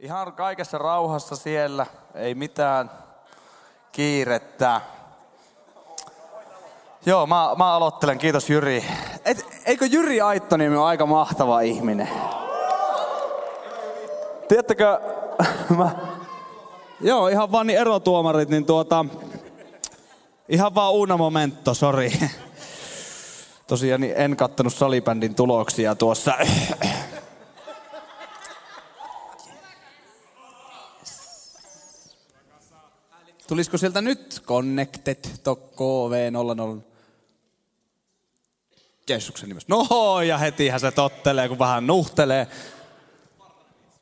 Ihan kaikessa rauhassa siellä, ei mitään kiirettä. Joo, mä, mä aloittelen, kiitos Jyri. Et, eikö Jyri Aittoniemi ole aika mahtava ihminen? Tiedättekö, mä, joo, ihan vaan niin erotuomarit, niin tuota, ihan vaan una momento, sori. Tosiaan niin en kattonut salibändin tuloksia tuossa. Tulisiko sieltä nyt Connected to KV00? Jeesuksen nimessä. No ja hetihän se tottelee, kun vähän nuhtelee.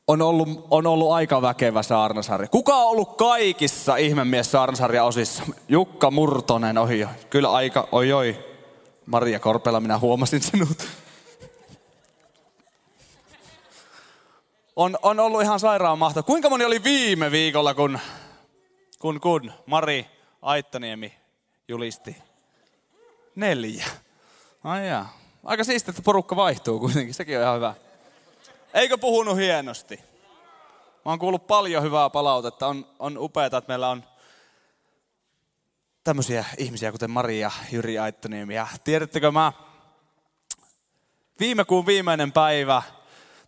On ollut, on ollut aika väkevä saarnasarja. Kuka on ollut kaikissa ihmemies saarnasarja osissa? Jukka Murtonen, ohi. Kyllä aika, oi oi. Maria Korpela, minä huomasin sinut. On, on ollut ihan sairaan mahtava. Kuinka moni oli viime viikolla, kun, kun, kun Mari Aittaniemi julisti? Neljä. Ai jaa. Aika siistiä, että porukka vaihtuu kuitenkin. Sekin on ihan hyvä. Eikö puhunut hienosti? Mä oon kuullut paljon hyvää palautetta. On, on upeaa, että meillä on tämmöisiä ihmisiä, kuten Maria Jyri Aittoniemi. Ja tiedättekö mä, viime kuun viimeinen päivä,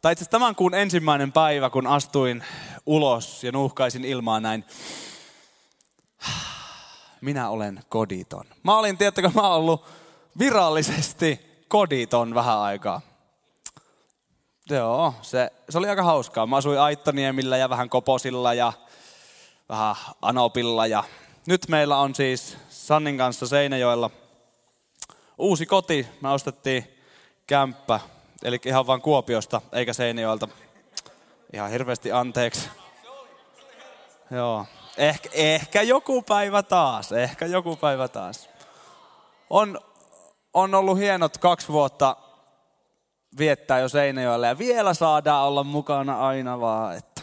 tai itse tämän kuun ensimmäinen päivä, kun astuin ulos ja nuuhkaisin ilmaa näin, minä olen koditon. Mä olin, tiedättekö, mä ollut virallisesti koditon vähän aikaa. Joo, se, se oli aika hauskaa. Mä asuin Aittoniemillä ja vähän Koposilla ja vähän Anopilla ja nyt meillä on siis Sannin kanssa Seinäjoella uusi koti. Me ostettiin kämppä, eli ihan vain Kuopiosta eikä Seinäjoelta. Ihan hirveästi anteeksi. Joo, ehkä, ehkä joku päivä taas, ehkä joku päivä taas. On, on ollut hienot kaksi vuotta viettää jo Seinäjoella ja vielä saadaan olla mukana aina vaan, että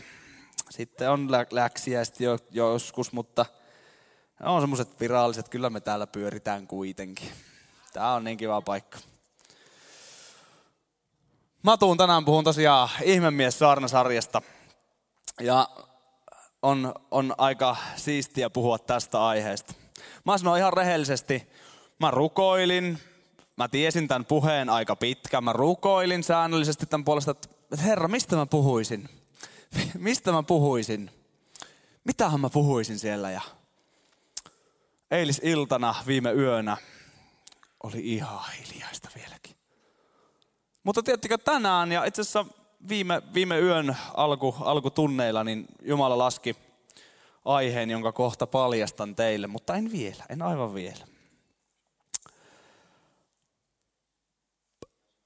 sitten on läksiä sitten jo, joskus, mutta on semmoiset viralliset, kyllä me täällä pyöritään kuitenkin. Tää on niin kiva paikka. Mä tuun tänään puhun tosiaan ihmemies saarnasarjasta. Ja on, on aika siistiä puhua tästä aiheesta. Mä sanon ihan rehellisesti, mä rukoilin, mä tiesin tämän puheen aika pitkä, mä rukoilin säännöllisesti tämän puolesta, että herra, mistä mä puhuisin? Mistä mä puhuisin? Mitähän mä puhuisin siellä? Ja eilisiltana viime yönä oli ihan hiljaista vieläkin. Mutta tiedättekö tänään ja itse asiassa viime, viime yön alku, alkutunneilla, niin Jumala laski aiheen, jonka kohta paljastan teille, mutta en vielä, en aivan vielä.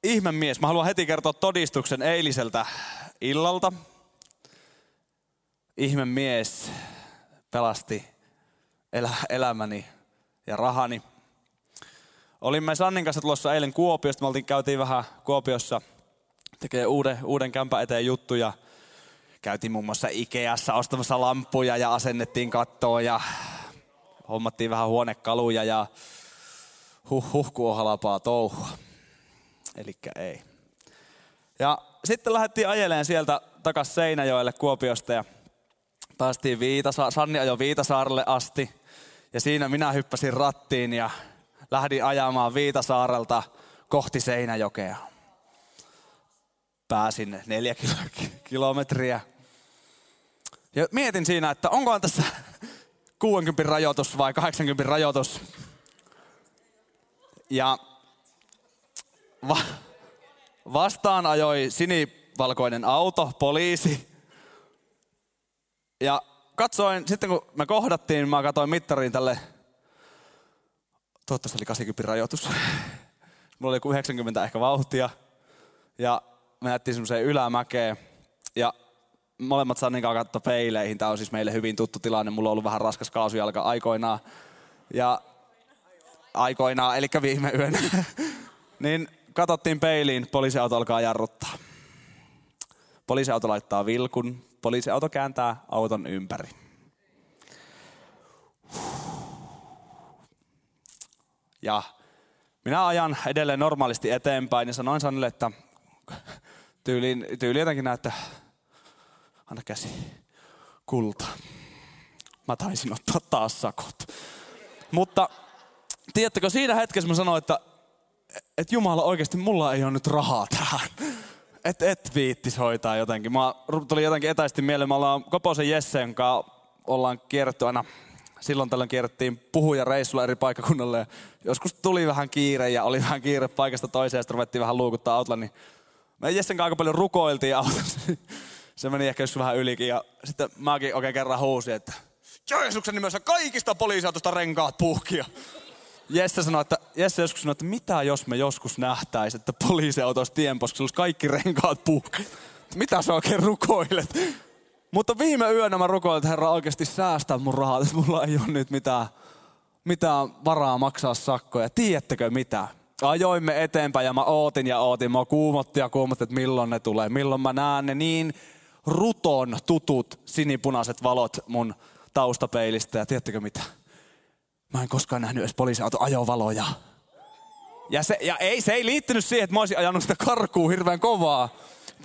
Ihmemies, mä haluan heti kertoa todistuksen eiliseltä illalta. Ihmemies pelasti elä, elämäni ja rahani. Olimme Sannin kanssa tulossa eilen Kuopiosta. Me oltiin, käytiin vähän Kuopiossa tekee uuden, uuden kämpän eteen juttuja. Käytiin muun muassa Ikeassa ostamassa lampuja ja asennettiin kattoa ja hommattiin vähän huonekaluja ja huh huh, kun on touhua. Elikkä ei. Ja sitten lähdettiin ajeleen sieltä takas Seinäjoelle Kuopiosta ja päästiin Viitasa- Sanni ajoi Viitasaarelle asti. Ja siinä minä hyppäsin rattiin ja lähdin ajamaan Viitasaarelta kohti Seinäjokea. Pääsin neljä kilometriä. Ja mietin siinä, että onkohan tässä 60 rajoitus vai 80 rajoitus. Ja va- vastaan ajoi sinivalkoinen auto, poliisi. Ja katsoin, sitten kun me kohdattiin, mä katsoin mittariin tälle, toivottavasti oli 80 rajoitus. Mulla oli 90 ehkä vauhtia. Ja me jättiin semmoiseen ylämäkeen. Ja molemmat Sannin kanssa katsoa peileihin. Tämä on siis meille hyvin tuttu tilanne. Mulla on ollut vähän raskas kaasujalka aikoinaan. Ja aikoinaan, eli viime yönä. niin katsottiin peiliin, poliisiauto alkaa jarruttaa. Poliisiauto laittaa vilkun, poliisiauto kääntää auton ympäri. Ja minä ajan edelleen normaalisti eteenpäin ja sanoin Sanille, että tyyliin, tyyli jotenkin näin, että Anna käsi. Kulta. Mä taisin ottaa taas sakot. Mutta tiedättekö, siinä hetkessä mä sanoin, että, että Jumala oikeasti mulla ei ole nyt rahaa tähän. Et, et viittis hoitaa jotenkin. Mä tuli jotenkin etäisesti mieleen. Me ollaan Koposen Jesse, jonka ollaan kierretty aina silloin tällöin kierrettiin puhuja reissulla eri paikkakunnalle. joskus tuli vähän kiire ja oli vähän kiire paikasta toiseen ja sitten ruvettiin vähän luukuttaa autolla. Niin me Jessen aika paljon rukoiltiin autossa. Se meni ehkä vähän ylikin ja sitten mäkin oikein kerran huusin, että Jeesuksen nimessä kaikista poliisiautosta renkaat puhkia. Jesse sanoi, että, Jesse joskus sanoi, että mitä jos me joskus nähtäisiin, että poliisiauto olisi tienposkessa, olisi kaikki renkaat puhki. Mitä sä oikein rukoilet? Mutta viime yönä mä rukoilin, että Herra oikeasti säästää mun rahaa, että mulla ei ole nyt mitään, mitään varaa maksaa sakkoja. Tiedättekö mitä? Ajoimme eteenpäin ja mä ootin ja ootin. Mä kuumotti ja kuumotti, että milloin ne tulee. Milloin mä näen ne niin ruton tutut sinipunaiset valot mun taustapeilistä. Ja tiedättekö mitä? Mä en koskaan nähnyt edes poliisiauto ajovaloja. Ja, se, ja ei, se ei liittynyt siihen, että mä olisin ajanut sitä karkuun hirveän kovaa.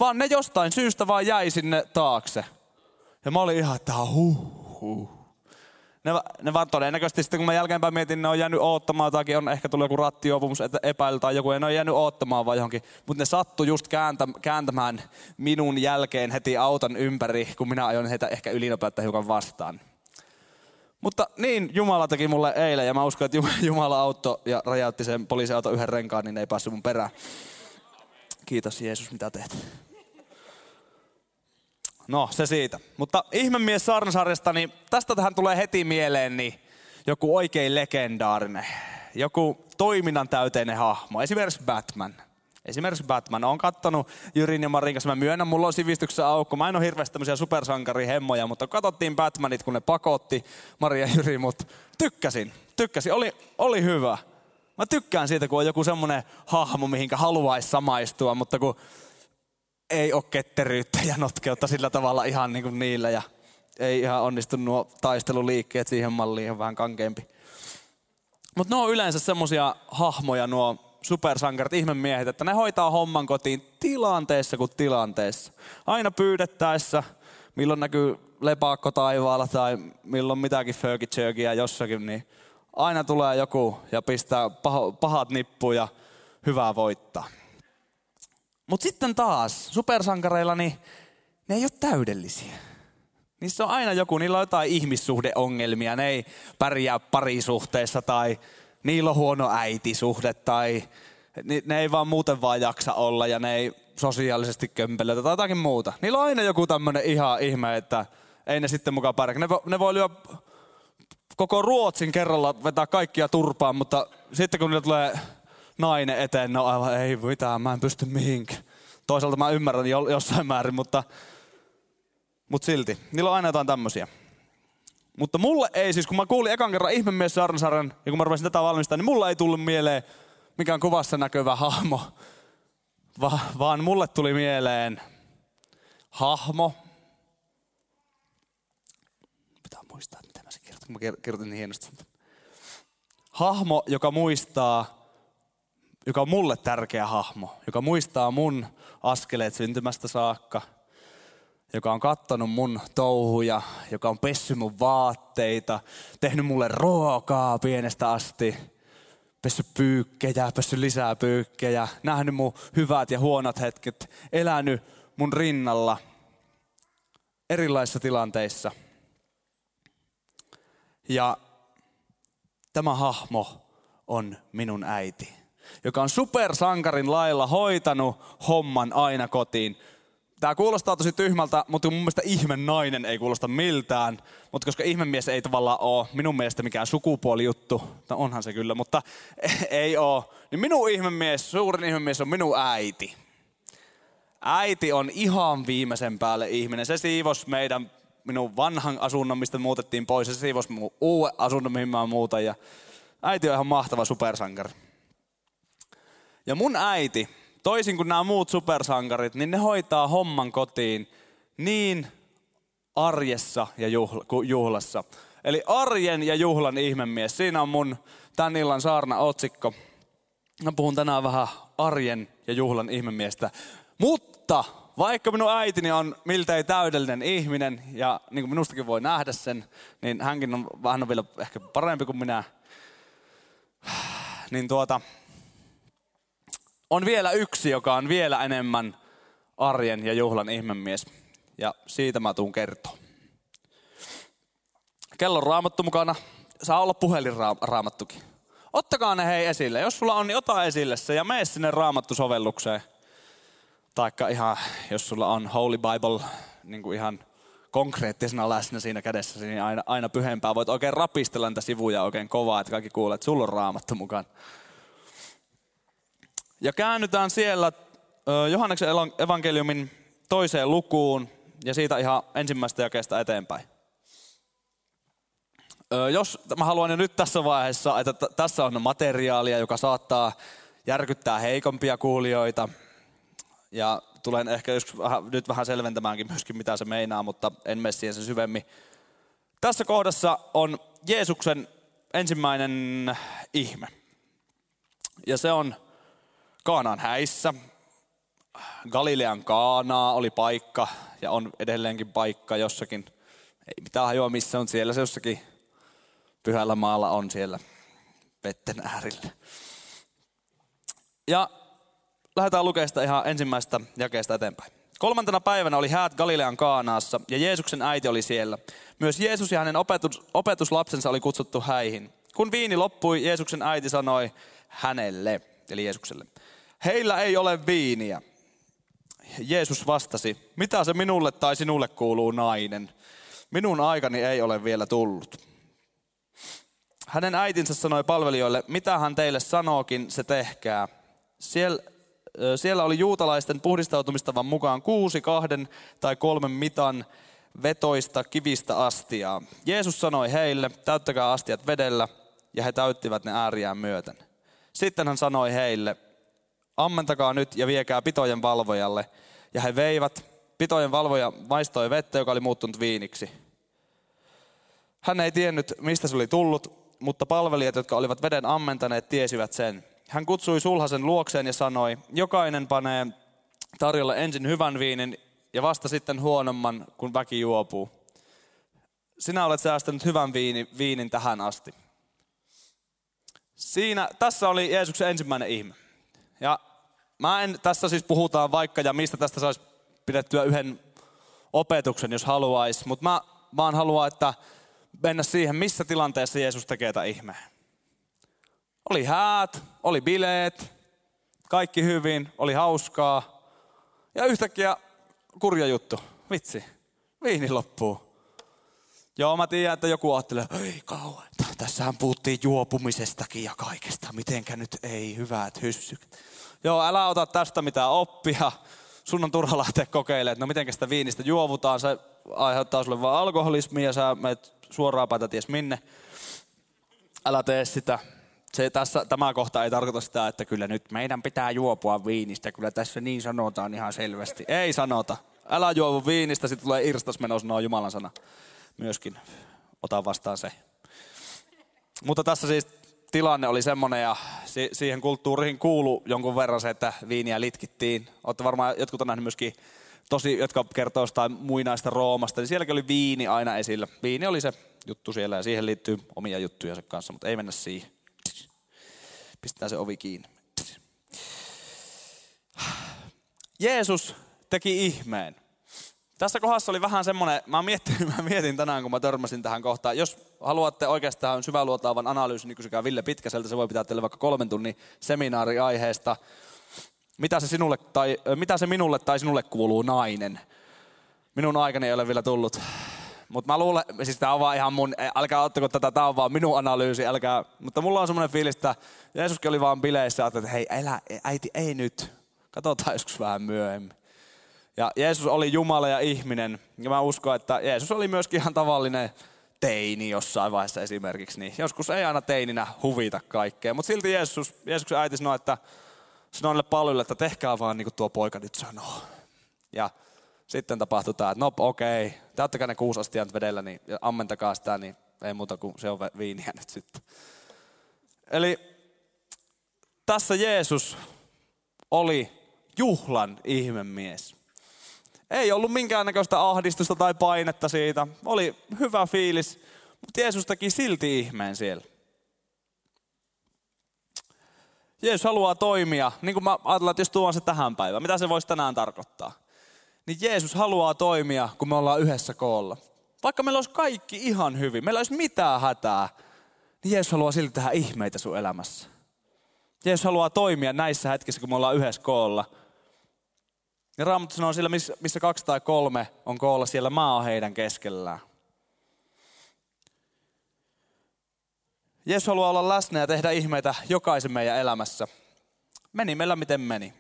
Vaan ne jostain syystä vaan jäi sinne taakse. Ja mä olin ihan, että huh, huh. Ne, ne vaan todennäköisesti sitten kun mä jälkeenpäin mietin, ne on jäänyt oottamaan jotakin, on ehkä tullut joku rattiopumus epäily tai joku, ja ne on jäänyt oottamaan vai johonkin. Mutta ne sattu just kääntä, kääntämään minun jälkeen heti auton ympäri, kun minä ajoin heitä ehkä ylinopeutta hiukan vastaan. Mutta niin, Jumala teki mulle eilen ja mä uskon, että Jumala auttoi ja rajautti sen poliisiauto yhden renkaan, niin ne ei päässyt mun perään. Kiitos Jeesus, mitä teet. No, se siitä. Mutta ihmemies saarnasarjasta, niin tästä tähän tulee heti mieleen niin joku oikein legendaarinen, joku toiminnan täyteinen hahmo, esimerkiksi Batman. Esimerkiksi Batman. Olen kattonut Jyrin ja Marin kanssa. Mä myönnän, mulla on sivistyksen aukko. Mä en ole hirveästi tämmöisiä supersankarihemmoja, mutta katsottiin Batmanit, kun ne pakotti Maria ja Jyri, mutta tykkäsin. Tykkäsin. Oli, oli hyvä. Mä tykkään siitä, kun on joku semmoinen hahmo, mihinkä haluaisi samaistua, mutta kun ei ole ketteryyttä ja notkeutta sillä tavalla ihan niin kuin niillä. Ja ei ihan onnistu nuo taisteluliikkeet siihen malliin, on vähän kankeampi. Mutta ne on yleensä semmosia hahmoja, nuo supersankarit, ihmemiehet, että ne hoitaa homman kotiin tilanteessa kuin tilanteessa. Aina pyydettäessä, milloin näkyy lepakko taivaalla tai milloin mitäkin föökitsöökiä jossakin, niin aina tulee joku ja pistää pahat nippuun ja hyvää voittaa. Mutta sitten taas supersankareilla, niin ne ei ole täydellisiä. Niissä on aina joku, niillä on jotain ihmissuhdeongelmia, ne ei pärjää parisuhteessa tai niillä on huono äitisuhde tai ne ei vaan muuten vaan jaksa olla ja ne ei sosiaalisesti kömpelöitä tai jotakin muuta. Niillä on aina joku tämmöinen ihan ihme, että ei ne sitten mukaan pärjää. Ne, ne voi lyö koko Ruotsin kerralla vetää kaikkia turpaan, mutta sitten kun niillä tulee nainen eteen, no aivan ei mitään, mä en pysty mihinkään. Toisaalta mä ymmärrän jo, jossain määrin, mutta, mutta silti. Niillä on aina jotain tämmöisiä. Mutta mulle ei, siis kun mä kuulin ekan kerran ihmemies Sarnasaren, ja kun mä rupesin tätä valmistaa, niin mulle ei tullut mieleen mikään kuvassa näkyvä hahmo, Va, vaan mulle tuli mieleen hahmo. Pitää muistaa, mitä mä se kirjoitin, kun mä kirjoitin niin hienosti. Hahmo, joka muistaa joka on mulle tärkeä hahmo, joka muistaa mun askeleet syntymästä saakka, joka on kattanut mun touhuja, joka on pessy mun vaatteita, tehnyt mulle ruokaa pienestä asti, pessy pyykkejä, pessy lisää pyykkejä, nähnyt mun hyvät ja huonot hetket, elänyt mun rinnalla erilaisissa tilanteissa. Ja tämä hahmo on minun äiti joka on supersankarin lailla hoitanut homman aina kotiin. Tämä kuulostaa tosi tyhmältä, mutta mun mielestä ihme nainen ei kuulosta miltään. Mutta koska ihmemies ei tavallaan ole minun mielestä mikään sukupuolijuttu, no onhan se kyllä, mutta ei ole. Niin minun ihmemies, suurin ihmemies on minun äiti. Äiti on ihan viimeisen päälle ihminen. Se siivos meidän minun vanhan asunnon, mistä muutettiin pois. Se siivos mun uuden asunnon, mihin mä muutan. Ja äiti on ihan mahtava supersankari. Ja mun äiti, toisin kuin nämä muut supersankarit, niin ne hoitaa homman kotiin niin arjessa ja juhlassa. Eli arjen ja juhlan ihmemies. Siinä on mun tän illan saarna otsikko. Mä puhun tänään vähän arjen ja juhlan ihmemiestä. Mutta vaikka minun äitini on miltei täydellinen ihminen ja niin kuin minustakin voi nähdä sen, niin hänkin on vähän vielä ehkä parempi kuin minä. Niin tuota, on vielä yksi, joka on vielä enemmän arjen ja juhlan ihmemies. Ja siitä mä tuun kertoa. Kello on raamattu mukana. Saa olla puhelinraamattukin. Ottakaa ne hei esille. Jos sulla on, niin ota esille se ja mene sinne raamattusovellukseen. Taikka ihan, jos sulla on Holy Bible niin kuin ihan konkreettisena läsnä siinä kädessä, niin aina, aina pyhempää. Voit oikein rapistella niitä sivuja oikein kovaa, että kaikki kuulee, että sulla on raamattu mukaan. Ja käännytään siellä Johanneksen evankeliumin toiseen lukuun ja siitä ihan ensimmäistä jakeesta eteenpäin. Jos mä haluan jo nyt tässä vaiheessa, että tässä on materiaalia, joka saattaa järkyttää heikompia kuulijoita. Ja tulen ehkä nyt vähän selventämäänkin myöskin, mitä se meinaa, mutta en mene siihen sen syvemmin. Tässä kohdassa on Jeesuksen ensimmäinen ihme. Ja se on Kaanaan häissä. Galilean Kaanaa oli paikka ja on edelleenkin paikka jossakin. Ei mitään hajua missä on siellä se jossakin pyhällä maalla on siellä vetten äärillä. Ja lähdetään lukeesta ihan ensimmäistä jakeesta eteenpäin. Kolmantena päivänä oli häät Galilean Kaanaassa ja Jeesuksen äiti oli siellä. Myös Jeesus ja hänen opetus, opetuslapsensa oli kutsuttu häihin. Kun viini loppui, Jeesuksen äiti sanoi hänelle, eli Jeesukselle, heillä ei ole viiniä. Jeesus vastasi, mitä se minulle tai sinulle kuuluu nainen? Minun aikani ei ole vielä tullut. Hänen äitinsä sanoi palvelijoille, mitä hän teille sanookin, se tehkää. Siellä, siellä oli juutalaisten puhdistautumistavan mukaan kuusi kahden tai kolmen mitan vetoista kivistä astiaa. Jeesus sanoi heille, täyttäkää astiat vedellä, ja he täyttivät ne ääriään myöten. Sitten hän sanoi heille, ammentakaa nyt ja viekää pitojen valvojalle. Ja he veivät, pitojen valvoja maistoi vettä, joka oli muuttunut viiniksi. Hän ei tiennyt, mistä se oli tullut, mutta palvelijat, jotka olivat veden ammentaneet, tiesivät sen. Hän kutsui sulhasen luokseen ja sanoi, jokainen panee tarjolle ensin hyvän viinin ja vasta sitten huonomman, kun väki juopuu. Sinä olet säästänyt hyvän viini, viinin tähän asti. Siinä, tässä oli Jeesuksen ensimmäinen ihme. Ja mä en, tässä siis puhutaan vaikka ja mistä tästä saisi pidettyä yhden opetuksen, jos haluaisi. Mutta mä vaan haluan, että mennä siihen, missä tilanteessa Jeesus tekee tätä ihmeen. Oli häät, oli bileet, kaikki hyvin, oli hauskaa. Ja yhtäkkiä kurja juttu. Vitsi, viini loppuu. Joo, mä tiedän, että joku ajattelee, ei kauan. Tässähän puhuttiin juopumisestakin ja kaikesta. Mitenkä nyt ei hyvät hyssyk. Joo, älä ota tästä mitään oppia. Sun on turha lähteä kokeilemaan, että no miten sitä viinistä juovutaan. Se aiheuttaa sulle vaan alkoholismia ja sä menet suoraan päätä ties minne. Älä tee sitä. Se, tässä, tämä kohta ei tarkoita sitä, että kyllä nyt meidän pitää juopua viinistä. Kyllä tässä niin sanotaan ihan selvästi. Ei sanota. Älä juovu viinistä, sitten tulee irstas menos, no Jumalan sana. Myöskin ota vastaan se. Mutta tässä siis tilanne oli semmoinen ja siihen kulttuuriin kuulu jonkun verran se, että viiniä litkittiin. Olette varmaan, jotkut on nähnyt myöskin tosi, jotka kertoo jostain muinaista Roomasta, niin sielläkin oli viini aina esillä. Viini oli se juttu siellä ja siihen liittyy omia juttuja se kanssa, mutta ei mennä siihen. Pistää se ovi kiinni. Jeesus teki ihmeen. Tässä kohdassa oli vähän semmoinen, mä mietin, mä mietin tänään, kun mä törmäsin tähän kohtaan. Jos haluatte oikeastaan syväluotaavan analyysin, niin kysykää Ville Pitkäseltä, se voi pitää teille vaikka kolmen tunnin seminaari aiheesta mitä se, sinulle, tai, mitä se minulle tai sinulle kuuluu nainen. Minun aikani ei ole vielä tullut. Mutta mä luulen, siis tämä on vaan ihan mun, älkää ottako tätä, tämä on vaan minun analyysi, älkää. Mutta mulla on semmoinen fiilis, että Jeesuskin oli vaan bileissä, että hei, elä, äiti, ei nyt. Katsotaan joskus vähän myöhemmin. Ja Jeesus oli Jumala ja ihminen. Ja mä uskon, että Jeesus oli myöskin ihan tavallinen teini jossain vaiheessa esimerkiksi. Niin joskus ei aina teininä huvita kaikkea. Mutta silti Jeesus, Jeesuksen äiti sanoi, että sanoi palveluille, että tehkää vaan niin kuin tuo poika nyt sanoo. Ja sitten tapahtui tämä, että no okei, okay, täyttäkää ne kuusi astian vedellä niin, ja ammentakaa sitä, niin ei muuta kuin se on viiniä nyt sitten. Eli tässä Jeesus oli juhlan ihmemies. Ei ollut minkäännäköistä ahdistusta tai painetta siitä. Oli hyvä fiilis, mutta Jeesus teki silti ihmeen siellä. Jeesus haluaa toimia, niin kuin mä ajatellaan, että jos tuon se tähän päivään, mitä se voisi tänään tarkoittaa? Niin Jeesus haluaa toimia, kun me ollaan yhdessä koolla. Vaikka meillä olisi kaikki ihan hyvin, meillä olisi mitään hätää, niin Jeesus haluaa silti tehdä ihmeitä sun elämässä. Jeesus haluaa toimia näissä hetkissä, kun me ollaan yhdessä koolla. Ja Raamattu sanoo sillä, missä kaksi tai kolme on koolla, siellä maa on heidän keskellään. Jeesus haluaa olla läsnä ja tehdä ihmeitä jokaisen meidän elämässä. Meni meillä miten meni.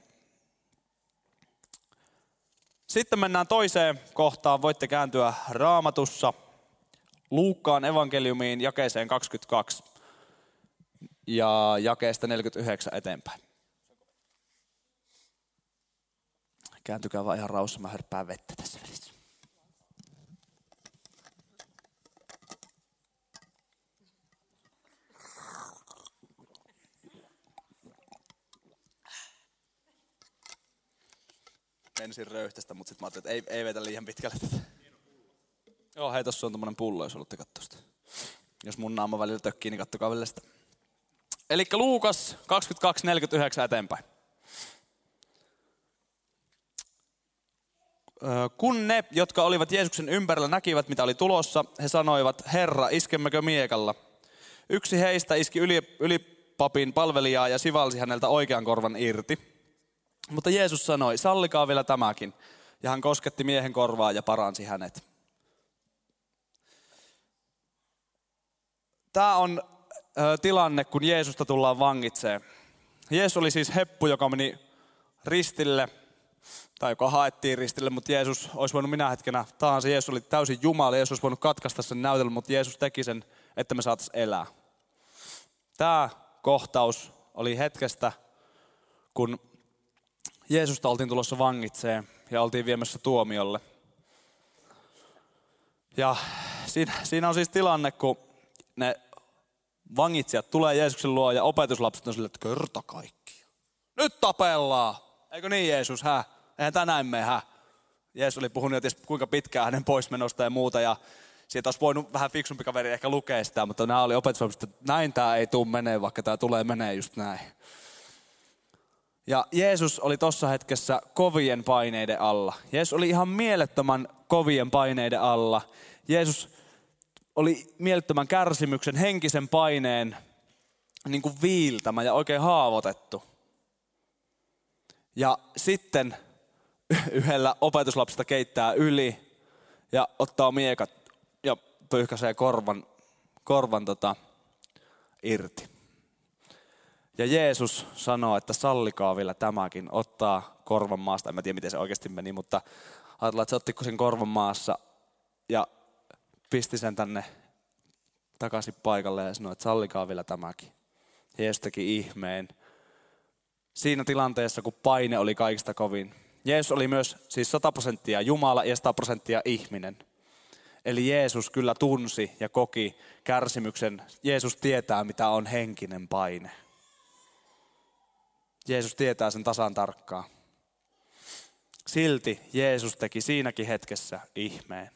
Sitten mennään toiseen kohtaan. Voitte kääntyä raamatussa Luukkaan evankeliumiin jakeeseen 22 ja jakeesta 49 eteenpäin. Kääntykää vaan ihan rauhassa, mä hörppään vettä tässä välissä. Ensin röyhtästä, mutta sitten mä ajattelin, että ei, ei vetä liian pitkälle tätä. Joo, hei, tossa on tommonen pullo, jos haluatte katsoa. Jos mun naama välillä tökkii, niin kattokaa välillä sitä. Eli Luukas 22.49 eteenpäin. Kun ne, jotka olivat Jeesuksen ympärillä, näkivät, mitä oli tulossa, he sanoivat, Herra, iskemmekö miekalla? Yksi heistä iski yli, ylipapin palvelijaa ja sivalsi häneltä oikean korvan irti. Mutta Jeesus sanoi, sallikaa vielä tämäkin. Ja hän kosketti miehen korvaa ja paransi hänet. Tämä on tilanne, kun Jeesusta tullaan vangitsee. Jeesus oli siis heppu, joka meni ristille, tai joka haettiin ristille, mutta Jeesus olisi voinut minä hetkenä tahansa. Jeesus oli täysin Jumala, Jeesus olisi voinut katkaista sen näytelmän, mutta Jeesus teki sen, että me saataisiin elää. Tämä kohtaus oli hetkestä, kun Jeesusta oltiin tulossa vangitseen ja oltiin viemässä tuomiolle. Ja siinä, siinä on siis tilanne, kun ne vangitsijat tulee Jeesuksen luo ja opetuslapset on sille, että kerta kaikki. Nyt tapellaan. Eikö niin Jeesus, hä? Eihän tänään me, hä? Jeesus oli puhunut jo kuinka pitkään hänen poismenosta ja muuta ja siitä olisi voinut vähän fiksumpi kaveri ehkä lukea sitä, mutta nämä oli opetuslapset, että näin tämä ei tule menee, vaikka tämä tulee menee just näin. Ja Jeesus oli tuossa hetkessä kovien paineiden alla. Jeesus oli ihan mielettömän kovien paineiden alla. Jeesus oli mielettömän kärsimyksen, henkisen paineen niin kuin viiltämä ja oikein haavoitettu. Ja sitten yhdellä opetuslapsesta keittää yli ja ottaa miekat ja pyyhkäisee korvan, korvan tota, irti. Ja Jeesus sanoo, että sallikaa vielä tämäkin, ottaa korvan maasta. En mä tiedä, miten se oikeasti meni, mutta ajatellaan, että se otti sen korvan maassa ja pisti sen tänne takaisin paikalle ja sanoi, että sallikaa vielä tämäkin. Jeesus teki ihmeen. Siinä tilanteessa, kun paine oli kaikista kovin. Jeesus oli myös siis 100 prosenttia Jumala ja 100 prosenttia ihminen. Eli Jeesus kyllä tunsi ja koki kärsimyksen. Jeesus tietää, mitä on henkinen paine. Jeesus tietää sen tasan tarkkaan. Silti Jeesus teki siinäkin hetkessä ihmeen.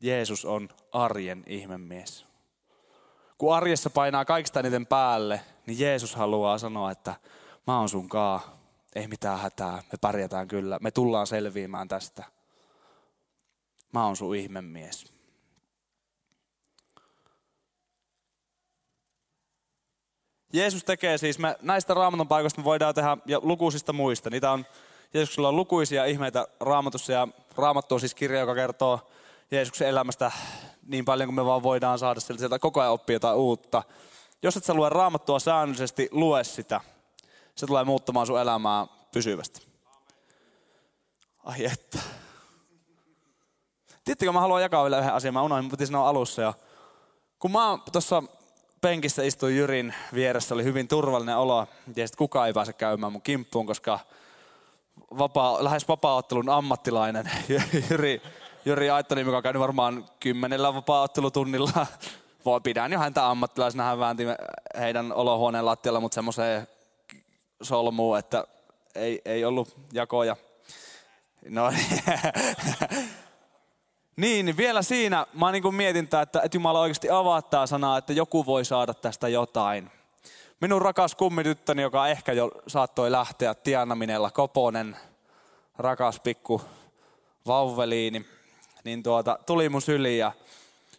Jeesus on arjen ihmemies. Kun arjessa painaa kaikista eniten päälle, niin Jeesus haluaa sanoa, että mä oon sun kaa, ei mitään hätää, me pärjätään kyllä, me tullaan selviämään tästä. Mä oon sun ihmemies. Jeesus tekee siis, me näistä raamatun paikoista me voidaan tehdä ja lukuisista muista. Niitä on, Jeesuksella on lukuisia ihmeitä raamatussa ja raamattu on siis kirja, joka kertoo Jeesuksen elämästä niin paljon kuin me vaan voidaan saada sieltä, sieltä koko ajan oppia jotain uutta. Jos et sä lue raamattua säännöllisesti, lue sitä. Se tulee muuttamaan sun elämää pysyvästi. Ai että. Tiedättekö, mä haluan jakaa vielä yhden asian. Mä unohdin, mutta sanoa alussa jo. Kun mä tuossa penkissä istuin Jyrin vieressä, oli hyvin turvallinen olo. Ja sitten kukaan ei pääse käymään mun kimppuun, koska vapaa, lähes vapaa-ottelun ammattilainen Jyri, Jyri Aittoniemi, joka on käynyt varmaan kymmenellä vapaa-ottelutunnilla. Voi pidän jo häntä ammattilaisena, hän väänti heidän olohuoneen lattialla, mutta semmoiseen solmuun, että ei, ei ollut jakoja. No niin, niin vielä siinä mä niin mietin, että, että Jumala oikeasti avaa tämä sanaa, että joku voi saada tästä jotain. Minun rakas kummityttöni, joka ehkä jo saattoi lähteä Tiana Minella Koponen, rakas pikku vauveliini, niin tuota, tuli mun syliin ja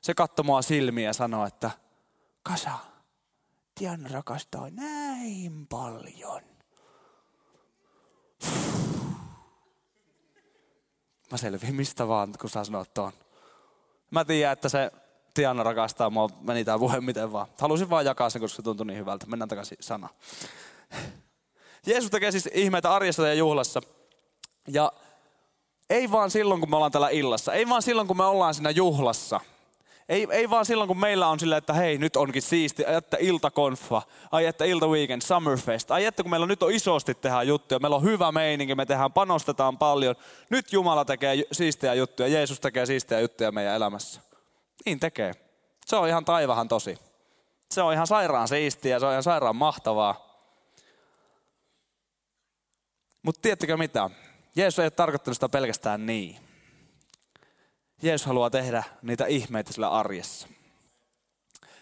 se katsoi mua silmiä ja sanoi, että Kasa, Tiana rakastaa näin paljon. Mä selviin mistä vaan, kun sä sanot tuon. Mä tiedän, että se Tiana rakastaa mua, meni tää puhe miten vaan. Halusin vaan jakaa sen, koska se tuntui niin hyvältä. Mennään takaisin sana. Jeesus tekee siis ihmeitä arjessa ja juhlassa. Ja ei vaan silloin, kun me ollaan täällä illassa. Ei vaan silloin, kun me ollaan siinä juhlassa – ei, ei vaan silloin, kun meillä on silleen, että hei, nyt onkin siisti, ai että iltakonfa, ai että ilta weekend, summerfest, ai että kun meillä nyt on isosti tehdä juttuja, meillä on hyvä meininki, me tehdään, panostetaan paljon. Nyt Jumala tekee siistejä juttuja, Jeesus tekee siistejä juttuja meidän elämässä. Niin tekee. Se on ihan taivahan tosi. Se on ihan sairaan siistiä, se on ihan sairaan mahtavaa. Mutta tiedättekö mitä? Jeesus ei ole tarkoittanut sitä pelkästään niin. Jeesus haluaa tehdä niitä ihmeitä sillä arjessa.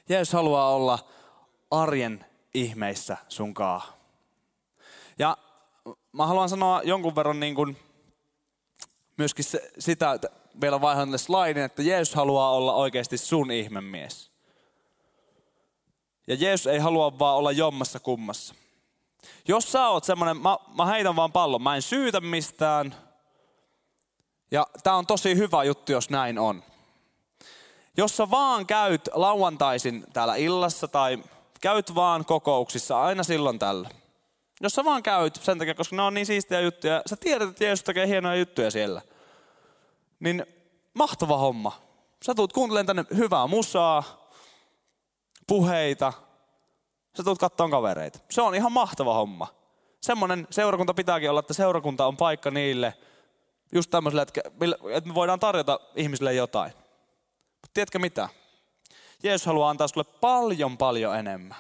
Jeesus haluaa olla arjen ihmeissä sunkaa. Ja mä haluan sanoa jonkun verran niin kuin myöskin se, sitä, että vielä vaihan slaidin, että Jeesus haluaa olla oikeasti sun ihmemies. Ja Jeesus ei halua vaan olla jommassa kummassa. Jos sä oot semmonen, mä, mä heitän vaan pallon, mä en syytä mistään, ja tämä on tosi hyvä juttu, jos näin on. Jos sä vaan käyt lauantaisin täällä illassa tai käyt vaan kokouksissa aina silloin tällä. Jos sä vaan käyt sen takia, koska ne on niin siistiä juttuja, sä tiedät, että Jeesus tekee hienoja juttuja siellä. Niin mahtava homma. Sä tulet kuuntelemaan tänne hyvää musaa, puheita, sä tulet katsomaan kavereita. Se on ihan mahtava homma. Semmoinen seurakunta pitääkin olla, että seurakunta on paikka niille, just tämmöiselle, että, että me voidaan tarjota ihmisille jotain. Mutta tiedätkö mitä? Jeesus haluaa antaa sulle paljon paljon enemmän.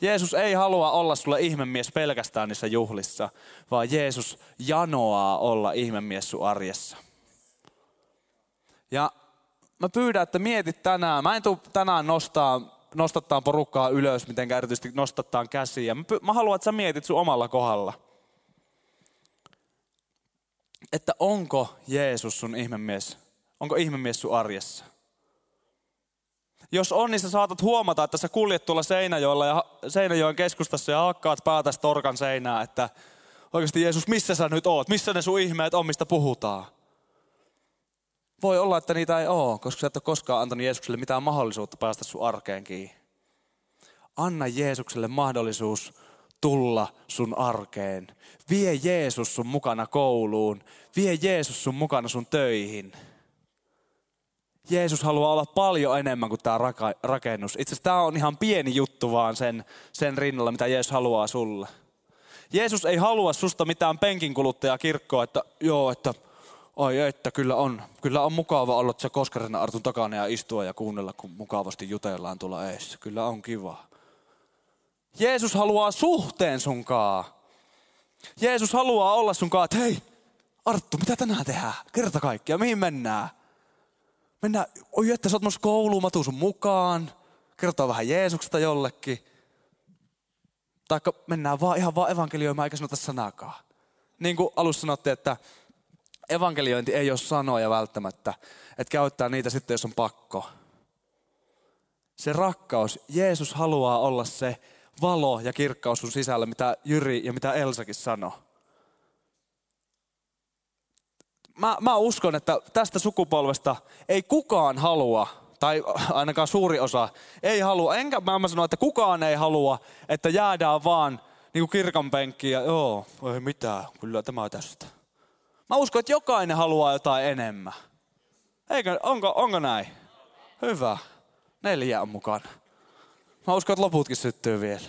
Jeesus ei halua olla sulle ihmemies pelkästään niissä juhlissa, vaan Jeesus janoaa olla ihmemies sun arjessa. Ja mä pyydän, että mietit tänään. Mä en tule tänään nostaa, nostattaa porukkaa ylös, miten erityisesti nostattaan käsiä. Mä, mä haluan, että sä mietit sun omalla kohdalla että onko Jeesus sun ihmemies? Onko ihmemies sun arjessa? Jos on, niin sä saatat huomata, että sä kuljet tuolla Seinäjoella ja Seinäjoen keskustassa ja hakkaat päätäs torkan seinää, että oikeasti Jeesus, missä sä nyt oot? Missä ne sun ihmeet on, mistä puhutaan? Voi olla, että niitä ei ole, koska sä et ole koskaan antanut Jeesukselle mitään mahdollisuutta päästä sun arkeen kiinni. Anna Jeesukselle mahdollisuus tulla sun arkeen. Vie Jeesus sun mukana kouluun. Vie Jeesus sun mukana sun töihin. Jeesus haluaa olla paljon enemmän kuin tämä rakennus. Itse asiassa tämä on ihan pieni juttu vaan sen, sen rinnalla, mitä Jeesus haluaa sulle. Jeesus ei halua susta mitään penkinkuluttajaa kirkkoa, että joo, että oi että kyllä on, kyllä on mukava olla se Koskarina Artun takana ja istua ja kuunnella, kun mukavasti jutellaan tuolla eessä. Kyllä on kiva. Jeesus haluaa suhteen sunkaa. Jeesus haluaa olla sunkaa, että hei, Arttu, mitä tänään tehdään? Kerta kaikkia, mihin mennään? Mennään, oi että sä oot kouluun, mä tuun sun mukaan. Kertoo vähän Jeesuksesta jollekin. Taikka mennään vaan ihan vaan evankelioimaan eikä sanota sanakaan. Niin kuin alussa sanottiin, että evankeliointi ei ole sanoja välttämättä. Että käyttää niitä sitten, jos on pakko. Se rakkaus, Jeesus haluaa olla se, valo ja kirkkaus sun sisällä, mitä Jyri ja mitä Elsakin sanoi. Mä, mä uskon, että tästä sukupolvesta ei kukaan halua, tai ainakaan suuri osa ei halua, enkä mä, mä sano, että kukaan ei halua, että jäädään vaan niin kuin kirkan penkkiin ja joo, ei mitään, kyllä tämä tästä. Mä uskon, että jokainen haluaa jotain enemmän. Eikö, onko, onko näin? Hyvä. Neljä on mukana. Mä uskon, että loputkin syttyy vielä.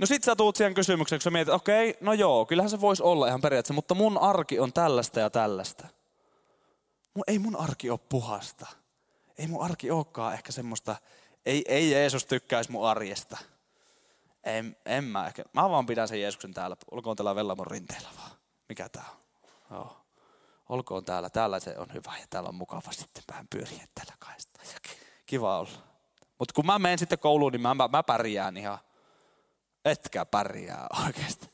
No sit sä tuut siihen kysymykseen, kun sä mietit, okei, okay, no joo, kyllähän se voisi olla ihan periaatteessa, mutta mun arki on tällaista ja tällaista. Mun, ei mun arki ole puhasta. Ei mun arki olekaan ehkä semmoista, ei, ei Jeesus tykkäisi mun arjesta. En, en mä ehkä. Mä vaan pidän sen Jeesuksen täällä. Olkoon täällä Vellamon rinteellä vaan. Mikä tää on? Joo. Olkoon täällä, täällä se on hyvä ja täällä on mukava sitten vähän pyöriä täällä kaista. Kiva olla. Mutta kun mä menen sitten kouluun, niin mä, mä, pärjään ihan, etkä pärjää oikeasti.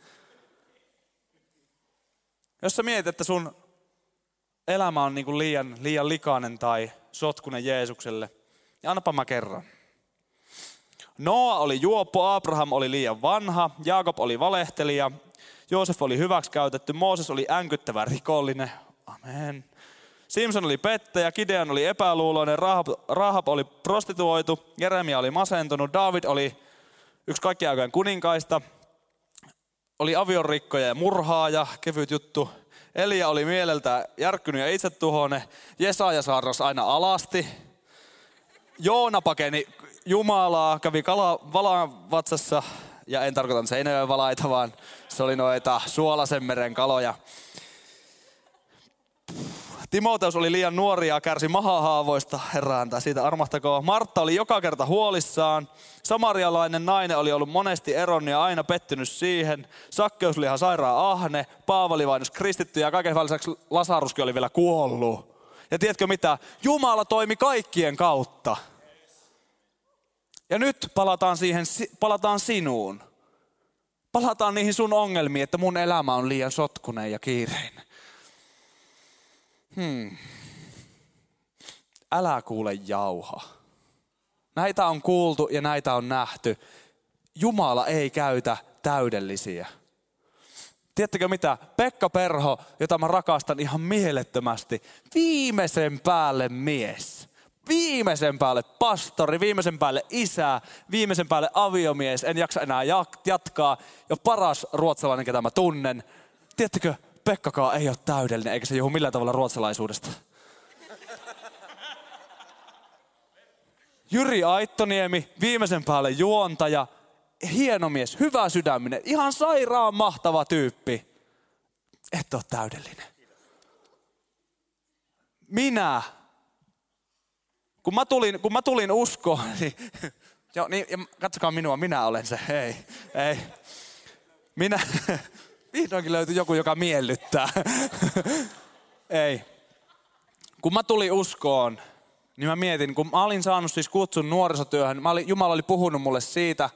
Jos sä mietit, että sun elämä on niin liian, liian likainen tai sotkunen Jeesukselle, niin annapa mä kerran. Noa oli juoppo, Abraham oli liian vanha, Jaakob oli valehtelija, Joosef oli hyväksikäytetty, Mooses oli änkyttävä rikollinen. Amen. Simpson oli pettäjä, Gideon oli epäluuloinen, Rahab, Rahab oli prostituoitu, Jeremia oli masentunut, David oli yksi kaikkien aikojen kuninkaista, oli aviorikkoja ja murhaaja, kevyt juttu. Elia oli mieleltä järkkynyt ja itsetuhone. Jesaja saarnas aina alasti. Joona pakeni Jumalaa, kävi kala, valaan vatsassa. Ja en tarkoita Seinäjoen valaita, vaan se oli noita Suolasen meren kaloja. Timoteus oli liian nuori ja kärsi mahahaavoista, herra antaa siitä armahtakoon. Martta oli joka kerta huolissaan. Samarialainen nainen oli ollut monesti eron ja aina pettynyt siihen. Sakkeus oli ihan sairaan ahne. Paavali vainos kristitty ja kaiken väliseksi Lasaruskin oli vielä kuollut. Ja tiedätkö mitä? Jumala toimi kaikkien kautta. Ja nyt palataan siihen, palataan sinuun. Palataan niihin sun ongelmiin, että mun elämä on liian sotkunen ja kiireinen. Hmm. Älä kuule jauha. Näitä on kuultu ja näitä on nähty. Jumala ei käytä täydellisiä. Tiedättekö mitä? Pekka Perho, jota mä rakastan ihan mielettömästi, viimeisen päälle mies. Viimeisen päälle pastori, viimeisen päälle isä, viimeisen päälle aviomies. En jaksa enää jatkaa. Jo paras ruotsalainen, ketä mä tunnen. Tiedättekö, Pekkakaan ei ole täydellinen, eikä se johdu millään tavalla ruotsalaisuudesta. Jyri Aittoniemi, viimeisen päälle juontaja, hieno mies, hyvä sydäminen, ihan sairaan mahtava tyyppi. Et ole täydellinen. Minä, kun mä tulin, kun mä tulin uskoon, niin, jo, niin katsokaa minua, minä olen se, ei, ei. Minä, Vihdoinkin löytyi joku, joka miellyttää. Ei. Kun mä tulin uskoon, niin mä mietin, kun mä olin saanut siis kutsun nuorisotyöhön, mä olin, Jumala oli puhunut mulle siitä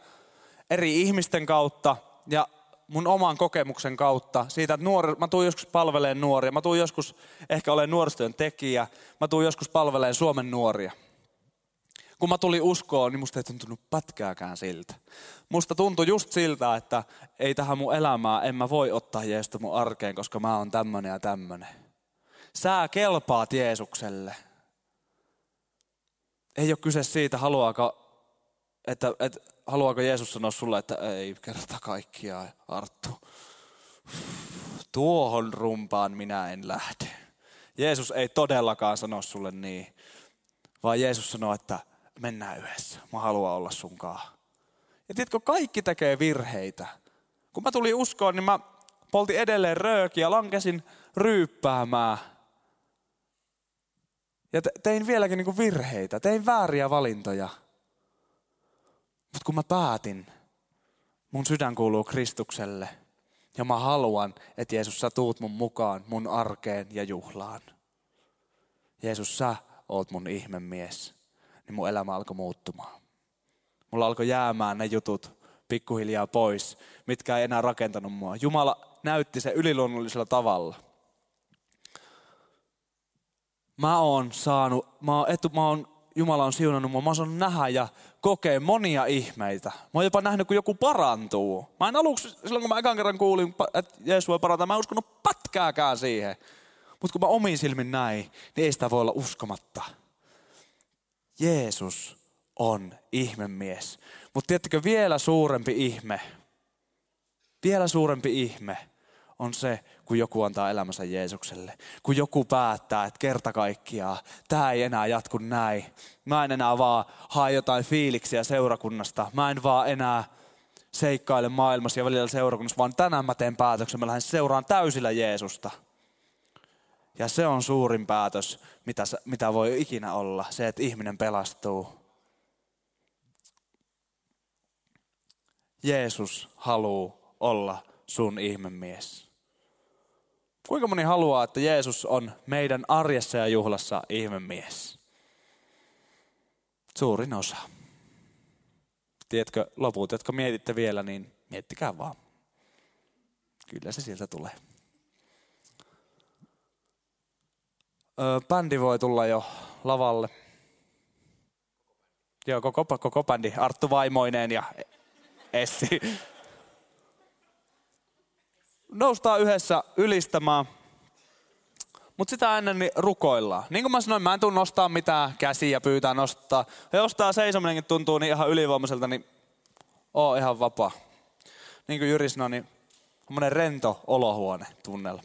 eri ihmisten kautta ja mun oman kokemuksen kautta siitä, että nuori, mä tuun joskus palveleen nuoria, mä tuun joskus ehkä olen nuorisotyön tekijä, mä tuun joskus palveleen Suomen nuoria – kun mä tulin uskoon, niin musta ei tuntunut pätkääkään siltä. Musta tuntui just siltä, että ei tähän mun elämää, en mä voi ottaa Jeesusta mun arkeen, koska mä oon tämmönen ja tämmönen. Sä kelpaat Jeesukselle. Ei ole kyse siitä, haluaako, että, että haluaako Jeesus sanoa sulle, että ei kerta kaikkiaan, Arttu. Tuohon rumpaan minä en lähde. Jeesus ei todellakaan sano sulle niin, vaan Jeesus sanoo, että mennään yhdessä. Mä haluan olla sunkaan. Ja tiedätkö, kaikki tekee virheitä. Kun mä tulin uskoon, niin mä poltin edelleen röökiä ja lankesin ryyppäämään. Ja tein vieläkin niin virheitä, tein vääriä valintoja. Mutta kun mä päätin, mun sydän kuuluu Kristukselle. Ja mä haluan, että Jeesus sä tuut mun mukaan mun arkeen ja juhlaan. Jeesus sä oot mun ihmemies niin mun elämä alkoi muuttumaan. Mulla alkoi jäämään ne jutut pikkuhiljaa pois, mitkä ei enää rakentanut mua. Jumala näytti se yliluonnollisella tavalla. Mä oon saanut, mä oon, etu, mä oon, Jumala on siunannut mua, mä oon nähdä ja kokea monia ihmeitä. Mä oon jopa nähnyt, kun joku parantuu. Mä en aluksi, silloin kun mä ekan kerran kuulin, että Jeesus voi parantaa, mä en uskonut pätkääkään siihen. Mutta kun mä omiin silmin näin, niin ei sitä voi olla uskomatta. Jeesus on ihmemies. Mutta tiedättekö, vielä suurempi ihme, vielä suurempi ihme on se, kun joku antaa elämänsä Jeesukselle. Kun joku päättää, että kerta kaikkiaan, tämä ei enää jatku näin. Mä en enää vaan hae jotain fiiliksiä seurakunnasta. Mä en vaan enää seikkaile maailmassa ja välillä seurakunnassa, vaan tänään mä teen päätöksen. Mä lähden seuraan täysillä Jeesusta. Ja se on suurin päätös, mitä, mitä voi ikinä olla, se, että ihminen pelastuu. Jeesus haluaa olla sun ihmemies. Kuinka moni haluaa, että Jeesus on meidän arjessa ja juhlassa ihmemies? Suurin osa. Tiedätkö, loput, jotka mietitte vielä, niin miettikää vaan. Kyllä se sieltä tulee. Öö, bändi voi tulla jo lavalle. Joo, koko, koko bändi. Arttu Vaimoineen ja Essi. Noustaan yhdessä ylistämään. Mutta sitä ennen niin rukoillaan. Niin kuin mä sanoin, mä en tuu nostaa mitään käsiä pyytää nostaa. Ja jos tää seisominenkin tuntuu niin ihan ylivoimaiselta, niin oo ihan vapaa. Niin kuin Jyri sanoi, niin rento olohuone tunnelma.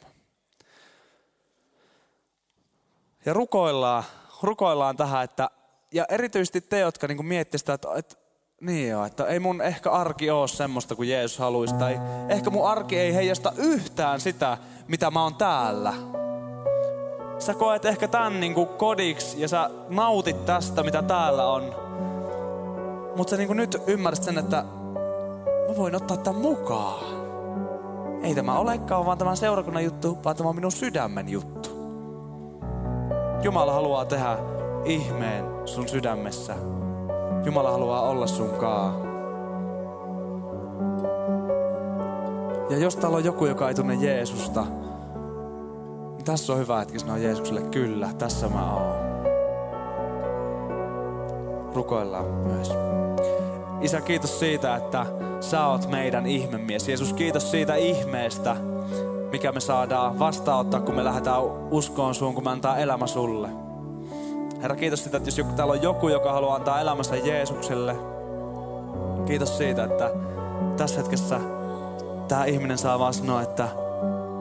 Ja rukoillaan, rukoillaan tähän, että, ja erityisesti te, jotka niin miettii sitä, että, että niin joo, että ei mun ehkä arki ole semmoista kuin Jeesus haluaisi. Tai ehkä mun arki ei heijasta yhtään sitä, mitä mä oon täällä. Sä koet ehkä tän niin kuin kodiksi ja sä nautit tästä, mitä täällä on. Mutta sä niin kuin nyt ymmärrät sen, että mä voin ottaa tämän mukaan. Ei tämä olekaan vaan tämän seurakunnan juttu, vaan tämä on minun sydämen juttu. Jumala haluaa tehdä ihmeen sun sydämessä. Jumala haluaa olla sunkaa. Ja jos täällä on joku, joka ei tunne Jeesusta, niin tässä on hyvä hetki sanoa Jeesukselle, kyllä, tässä mä oon. Rukoillaan myös. Isä, kiitos siitä, että sä oot meidän ihmemies. Jeesus, kiitos siitä ihmeestä, mikä me saadaan vastaanottaa, kun me lähdetään uskoon suun, kun me antaa elämä sulle. Herra, kiitos siitä, että jos täällä on joku, joka haluaa antaa elämänsä Jeesukselle, kiitos siitä, että tässä hetkessä tämä ihminen saa vaan sanoa, että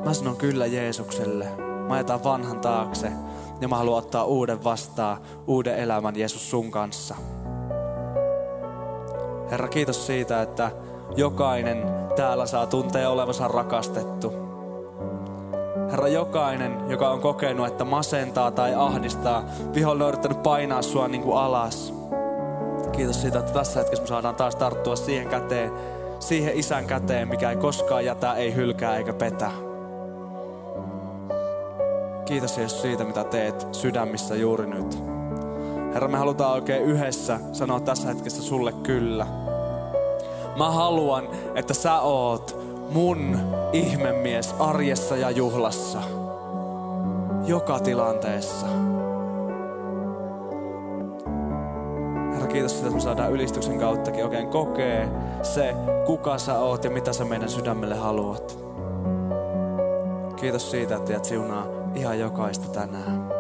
mä sanon kyllä Jeesukselle. Mä jätän vanhan taakse ja mä haluan ottaa uuden vastaan, uuden elämän Jeesus sun kanssa. Herra, kiitos siitä, että jokainen täällä saa tuntea olevansa rakastettu. Herra, jokainen, joka on kokenut, että masentaa tai ahdistaa, vihollinen on yrittänyt painaa sua niin kuin alas. Kiitos siitä, että tässä hetkessä me saadaan taas tarttua siihen käteen, siihen isän käteen, mikä ei koskaan jätä, ei hylkää eikä petä. Kiitos Jeesus siitä, mitä teet sydämissä juuri nyt. Herra, me halutaan oikein yhdessä sanoa tässä hetkessä sulle kyllä. Mä haluan, että sä oot mun ihmemies arjessa ja juhlassa. Joka tilanteessa. Herra, kiitos sitä, että me saadaan ylistyksen kauttakin oikein kokee se, kuka sä oot ja mitä sä meidän sydämelle haluat. Kiitos siitä, että jäät siunaa ihan jokaista tänään.